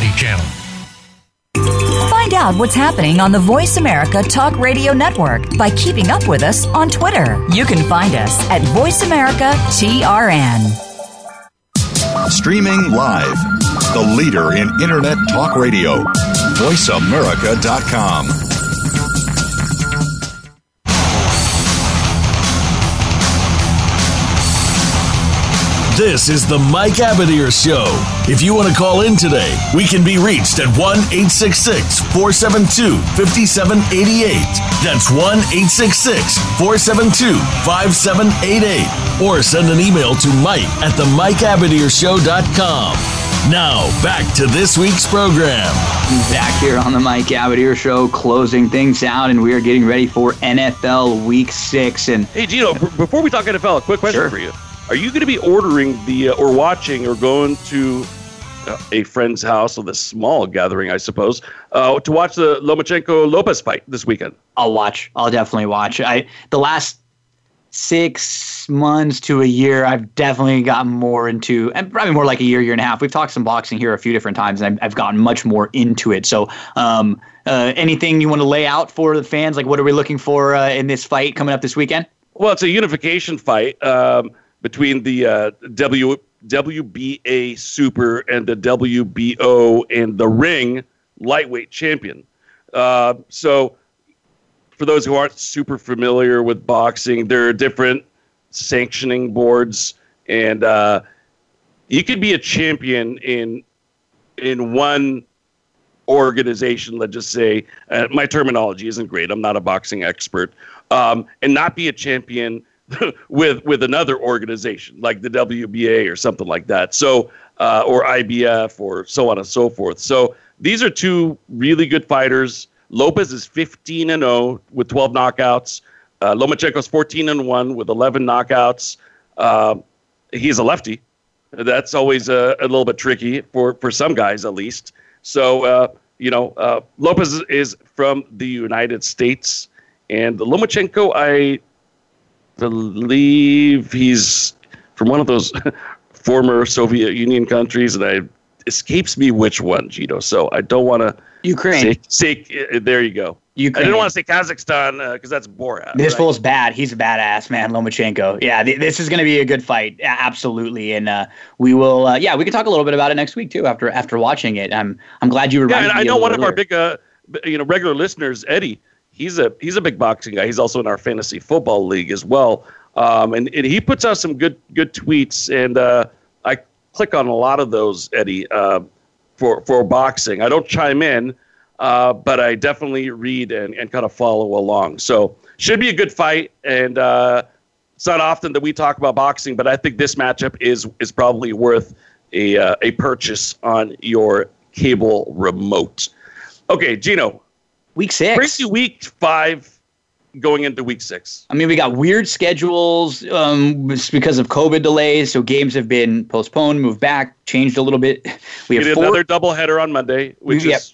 Channel. Find out what's happening on the Voice America Talk Radio Network by keeping up with us on Twitter. You can find us at Voice America TRN. Streaming live. The leader in Internet talk radio. VoiceAmerica.com. This is the Mike Abadir Show. If you want to call in today, we can be reached at 1 866 472 5788. That's 1 866 472 5788. Or send an email to Mike at the MikeAbadirshow.com. Now, back to this week's program. Back here on the Mike Abadir Show, closing things out, and we are getting ready for NFL Week Six. And Hey, Gino, b- before we talk NFL, a quick question Sure. for you. Are you going to be ordering the, uh, or watching, or going to uh, a friend's house with a small gathering, I suppose, uh, to watch the Lomachenko Lopez fight this weekend? I'll watch. I'll definitely watch. I the last six months to a year, I've definitely gotten more into, and probably more like a year, year and a half. We've talked some boxing here a few different times, and I've, I've gotten much more into it. So, um, uh, anything you want to lay out for the fans? Like, what are we looking for uh, in this fight coming up this weekend? Well, it's a unification fight um, between the uh, W WBA Super and the WBO and the Ring lightweight champion. Uh, so, for those who aren't super familiar with boxing, there are different sanctioning boards, and uh, you could be a champion in in one organization. Let's just say uh, my terminology isn't great. I'm not a boxing expert, um, and not be a champion with with another organization like the WBA or something like that. So uh, or IBF or so on and so forth. So these are two really good fighters. Lopez is 15 and 0 with 12 knockouts. Uh, Lomachenko's 14 and 1 with 11 knockouts. Uh, he's a lefty. That's always a, a little bit tricky for, for some guys, at least. So, uh, you know, uh, Lopez is from the United States. And Lomachenko, I believe he's from one of those former Soviet Union countries, and I escapes me which one, Gino. So I don't want to Ukraine. say, say. uh, There you go. Ukraine. I didn't want to say Kazakhstan because that's Borat. This right? fool's bad. He's a badass, man. Lomachenko. Yeah, th- this is going to be a good fight. Absolutely, and uh, we will. Uh, yeah, we can talk a little bit about it next week too. After after watching it, I'm I'm glad you Yeah, reminded and me. I know one of our big, uh, you know, regular listeners, Eddie. He's a he's a big boxing guy. He's also in our fantasy football league as well. Um, and, and he puts out some good good tweets, and uh, I click on a lot of those, Eddie, uh, for for boxing. I don't chime in, uh, but I definitely read and, and kind of follow along. So should be a good fight, and uh, it's not often that we talk about boxing, but I think this matchup is is probably worth a uh, a purchase on your cable remote. Okay, Gino, week six. crazy week five going into week six. I mean, we got weird schedules um, because of COVID delays. So games have been postponed, moved back, changed a little bit. We We have did four. another doubleheader on Monday, which We- is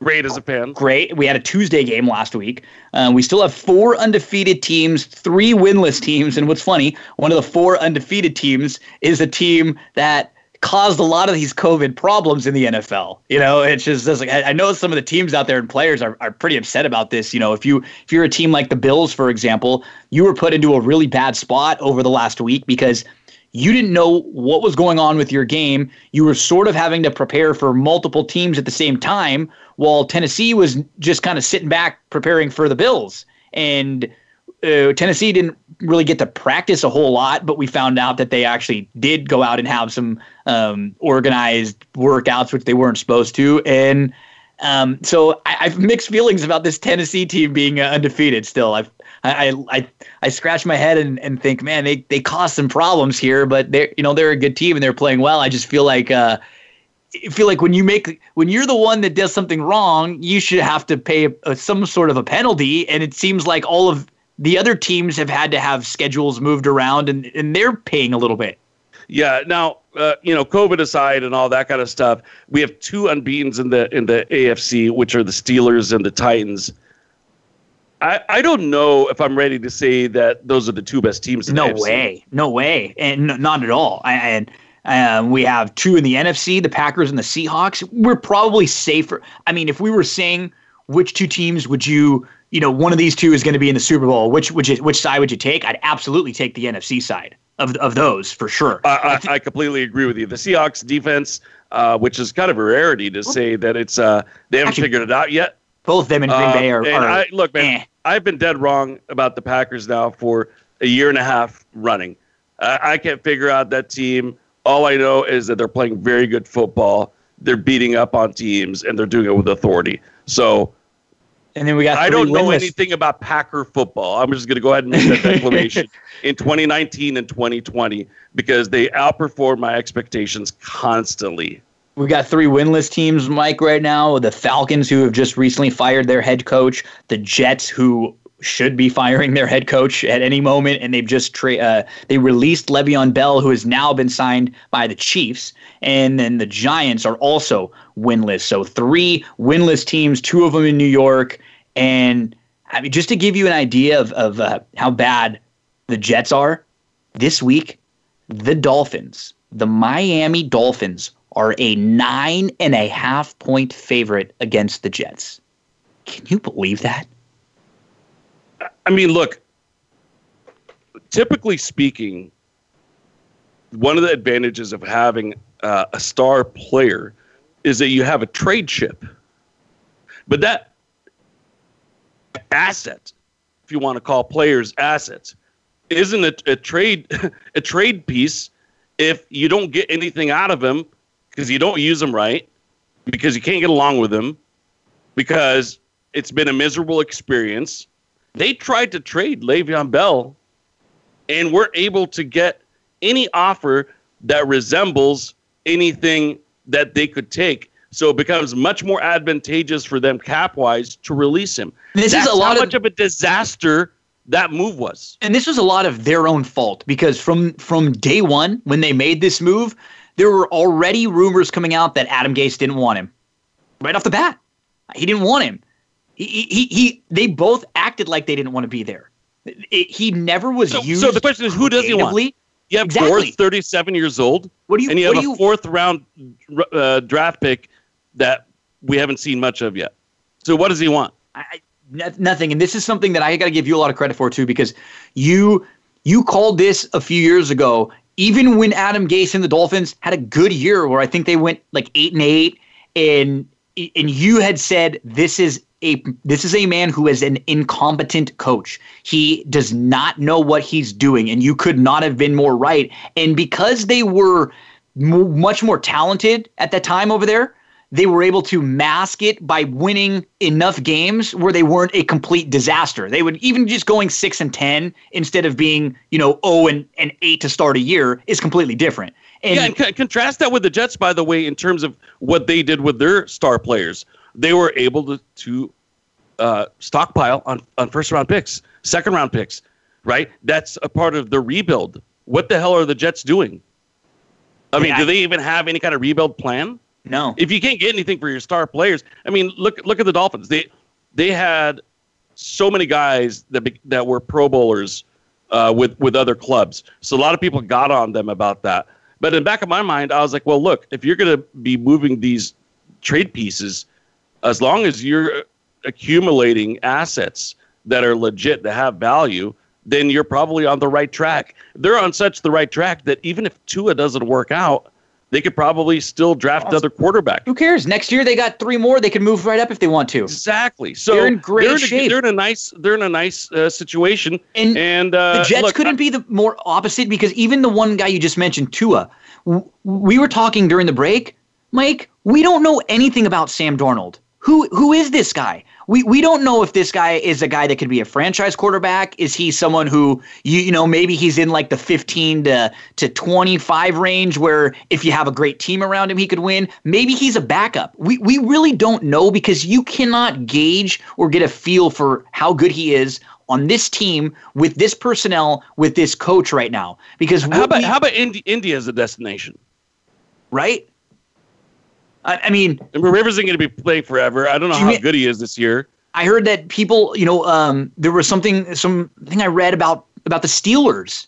Great as a fan. Great. We had a Tuesday game last week. Uh, we still have four undefeated teams, three winless teams. And what's funny, one of the four undefeated teams is a team that caused a lot of these COVID problems in the NFL. You know, it's just it's like I know some of the teams out there and players are, are pretty upset about this. You know, if you if you're a team like the Bills, for example, you were put into a really bad spot over the last week because you didn't know what was going on with your game. You were sort of having to prepare for multiple teams at the same time, while Tennessee was just kind of sitting back preparing for the Bills. And uh, Tennessee didn't really get to practice a whole lot, but we found out that they actually did go out and have some um, organized workouts, which they weren't supposed to. And um, so I, have mixed feelings about this Tennessee team being uh, undefeated. Still, I've, I I I scratch my head and, and think, man, they they caused some problems here, but they're you know they're a good team and they're playing well. I just feel like. Uh, I feel like when you make when you're the one that does something wrong, you should have to pay a, a, some sort of a penalty. And it seems like all of the other teams have had to have schedules moved around and, and they're paying a little bit. Yeah. Now, uh, you know, COVID aside and all that kind of stuff, we have two unbeaten's in the in the AFC, which are the Steelers and the Titans. I, I don't know if I'm ready to say that those are the two best teams. no way, no way, and n- not at all. I, and um, we have two in the NFC, the Packers and the Seahawks. We're probably safer. I mean, if we were saying which two teams would you you know, one of these two is going to be in the Super Bowl. Which which which side would you take? I'd absolutely take the NFC side of of those for sure. I, I, I completely agree with you. The Seahawks defense, uh, which is kind of a rarity to say that it's uh, they haven't Actually, figured it out yet. Both them and Green Bay are. And are, I, look, man, eh. I've been dead wrong about the Packers now for a year and a half running. I can't figure out that team. All I know is that they're playing very good football. They're beating up on teams and they're doing it with authority. So and then we got. I don't know winless. anything about Packer football. I'm just going to go ahead and make that declaration in 2019 and 2020 because they outperform my expectations constantly. We've got three winless teams, Mike, right now. The Falcons, who have just recently fired their head coach. The Jets, who should be firing their head coach at any moment, and they've just tra- uh, they released Le'Veon Bell, who has now been signed by the Chiefs, and then the Giants are also winless. So three winless teams, two of them in New York, and I mean just to give you an idea of of uh, how bad the Jets are this week, the Dolphins, the Miami Dolphins, are a nine and a half point favorite against the Jets. Can you believe that? I mean, look, typically speaking, one of the advantages of having uh, a star player is that you have a trade chip. But that asset, if you want to call players assets, isn't a, a trade a trade piece if you don't get anything out of them because you don't use them right, because you can't get along with them, because it's been a miserable experience they tried to trade Le'Veon Bell and were able to get any offer that resembles anything that they could take. So it becomes much more advantageous for them cap wise to release him. This That's is a lot how much of a disaster that move was. And this was a lot of their own fault because from from day one when they made this move, there were already rumors coming out that Adam Gase didn't want him. Right off the bat. He didn't want him. He, he, he, they both acted like they didn't want to be there. It, he never was so, used. So the question is, who does he want? You have exactly. 37 years old. What do you? And you have a you, fourth round uh, draft pick that we haven't seen much of yet. So what does he want? I, nothing. And this is something that I got to give you a lot of credit for too, because you you called this a few years ago. Even when Adam Gase and the Dolphins had a good year, where I think they went like eight and eight, and and you had said this is a this is a man who is an incompetent coach. He does not know what he's doing, and you could not have been more right. And because they were m- much more talented at that time over there, they were able to mask it by winning enough games where they weren't a complete disaster. They would even just going six and ten instead of being you know oh and, and eight to start a year is completely different. And, yeah, and c- contrast that with the Jets, by the way, in terms of what they did with their star players they were able to, to uh, stockpile on, on first round picks, second round picks, right? That's a part of the rebuild. What the hell are the Jets doing? I mean, yeah, do they even have any kind of rebuild plan? No. If you can't get anything for your star players, I mean, look look at the Dolphins. They they had so many guys that be, that were Pro Bowlers uh, with with other clubs. So a lot of people got on them about that. But in the back of my mind, I was like, well, look, if you're going to be moving these trade pieces, as long as you're accumulating assets that are legit that have value, then you're probably on the right track. They're on such the right track that even if Tua doesn't work out, they could probably still draft another quarterback. Who cares? Next year they got three more. They can move right up if they want to. Exactly. So they're in great they're in a, shape. They're in a nice. They're in a nice uh, situation. And, and uh, the Jets look, couldn't I, be the more opposite because even the one guy you just mentioned, Tua, w- we were talking during the break, Mike. We don't know anything about Sam Darnold. Who who is this guy? We we don't know if this guy is a guy that could be a franchise quarterback. Is he someone who you you know maybe he's in like the 15 to to 25 range where if you have a great team around him he could win. Maybe he's a backup. We we really don't know because you cannot gauge or get a feel for how good he is on this team with this personnel with this coach right now. Because how about we, how about Indi- India as a destination? Right. I, I mean, Rivers isn't going to be playing forever. I don't know how mean, good he is this year. I heard that people, you know, um, there was something, something I read about about the Steelers,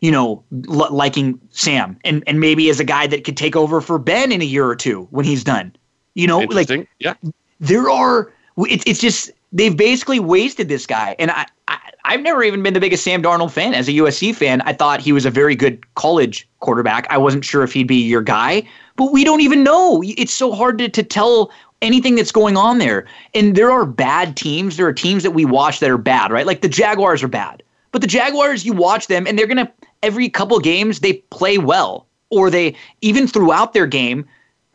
you know, l- liking Sam, and and maybe as a guy that could take over for Ben in a year or two when he's done. You know, like yeah, there are. It's it's just they've basically wasted this guy, and I, I I've never even been the biggest Sam Darnold fan. As a USC fan, I thought he was a very good college quarterback. I wasn't sure if he'd be your guy, but we don't even know. It's so hard to, to tell anything that's going on there. And there are bad teams. There are teams that we watch that are bad, right? Like the Jaguars are bad. But the Jaguars, you watch them and they're going to, every couple games, they play well. Or they, even throughout their game,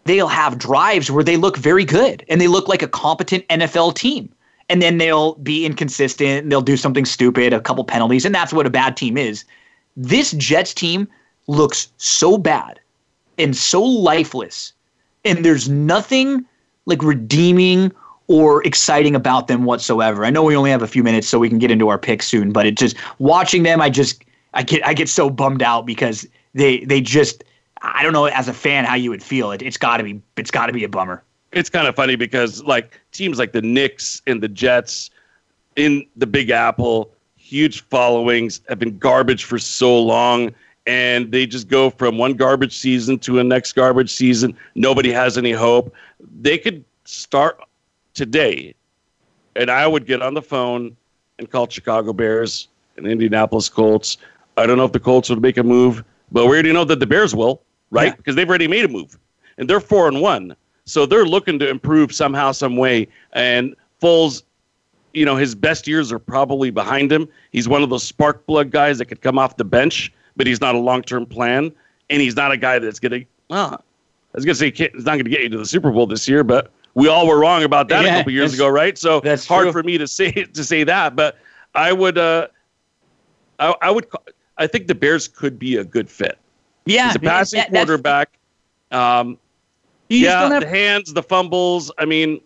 they'll have drives where they look very good and they look like a competent NFL team. And then they'll be inconsistent and they'll do something stupid, a couple penalties. And that's what a bad team is. This Jets team looks so bad and so lifeless. And there's nothing like redeeming or exciting about them whatsoever. I know we only have a few minutes, so we can get into our picks soon. But it just watching them, I just I get I get so bummed out because they they just I don't know as a fan how you would feel. It, it's got to be it's got to be a bummer. It's kind of funny because like teams like the Knicks and the Jets in the Big Apple, huge followings, have been garbage for so long and they just go from one garbage season to a next garbage season. Nobody has any hope. They could start today, and I would get on the phone and call Chicago Bears and Indianapolis Colts. I don't know if the Colts would make a move, but we already know that the Bears will, right? Yeah. Because they've already made a move, and they're four and one, so they're looking to improve somehow, some way. And Foles you know, his best years are probably behind him. He's one of those spark plug guys that could come off the bench, but he's not a long term plan. And he's not a guy that's going to, well, I was going to say he's not going to get you to the Super Bowl this year, but we all were wrong about that Yeah, a couple years ago, right? So that's it's hard true. for me to say to say that, but I would, uh, I, I would, I think the Bears could be a good fit. Yeah, He's a passing that- quarterback. Um, yeah, have- the hands, the fumbles. I mean,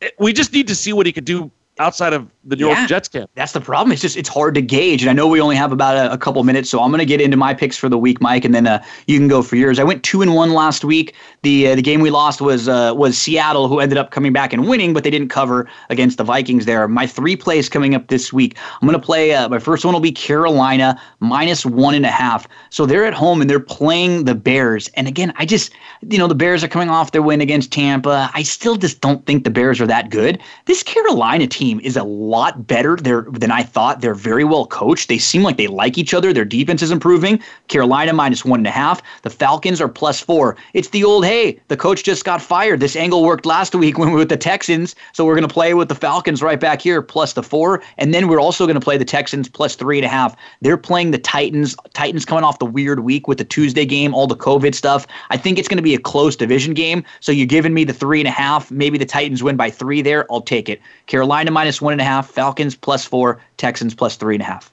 it- we just need to see what he could do outside of the New Yeah. York Jets camp. That's the problem. It's just it's hard to gauge, and I know we only have about a, a couple minutes, so I'm going to get into my picks for the week, Mike, and then uh, you can go for yours. I went two and one last week. The uh, the game we lost was uh, was Seattle, who ended up coming back and winning, but they didn't cover against the Vikings. There, my three plays coming up this week. I'm going to play. Uh, my first one will be Carolina minus one and a half. So they're at home and they're playing the Bears. And again, I just you know the Bears are coming off their win against Tampa. I still just don't think the Bears are that good. This Carolina team is a lot better there than I thought. They're very well coached. They seem like they like each other. Their defense is improving. Carolina minus one and a half. The Falcons are plus four. It's the old hey, the coach just got fired. This angle worked last week when we were with the Texans, so we're going to play with the Falcons right back here plus the four, and then we're also going to play the Texans plus three and a half. They're playing the Titans. Titans coming off the weird week with the Tuesday game, all the COVID stuff. I think it's going to be a close division game. So you're giving me the three and a half. Maybe the Titans win by three there. I'll take it. Carolina minus one and a half. Falcons plus four. Texans plus three and a half.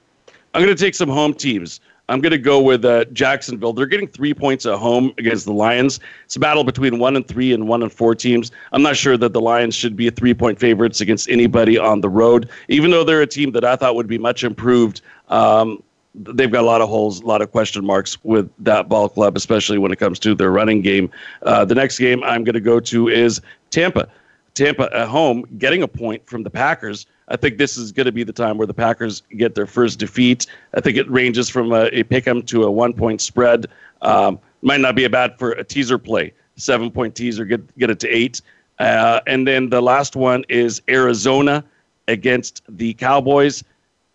I'm going to take some home teams. I'm going to go with uh, Jacksonville. They're getting three points at home against the Lions. It's a battle between one and three and one and four teams. I'm not sure that the Lions should be three point favorites against anybody on the road, even though they're a team that I thought would be much improved. Um, they've got a lot of holes, a lot of question marks with that ball club, especially when it comes to their running game. Uh, the next game I'm going to go to is Tampa. Tampa at home getting a point from the Packers. I think this is going to be the time where the Packers get their first defeat. I think it ranges from a, a pick 'em to a one point spread. Um, might not be a bad for a teaser play. Seven point teaser, get get it to eight. Uh, and then the last one is Arizona against the Cowboys.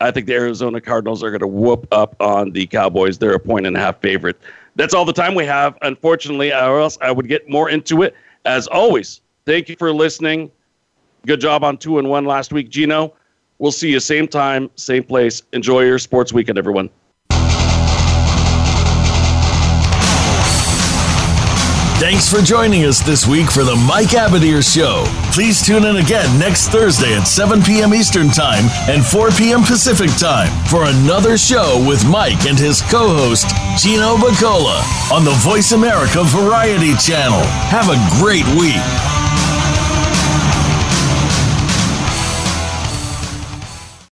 I think the Arizona Cardinals are going to whoop up on the Cowboys. They're a point and a half favorite. That's all the time we have, unfortunately, or else I would get more into it. As always, thank you for listening. Good job on two and one last week, Gino. We'll see you same time, same place. Enjoy your sports weekend, everyone. Thanks for joining us this week for the Mike Abadir Show. Please tune in again next Thursday at 7 p.m. Eastern Time and 4 p.m. Pacific Time for another show with Mike and his co host, Gino Bacola, on the Voice America Variety Channel. Have a great week.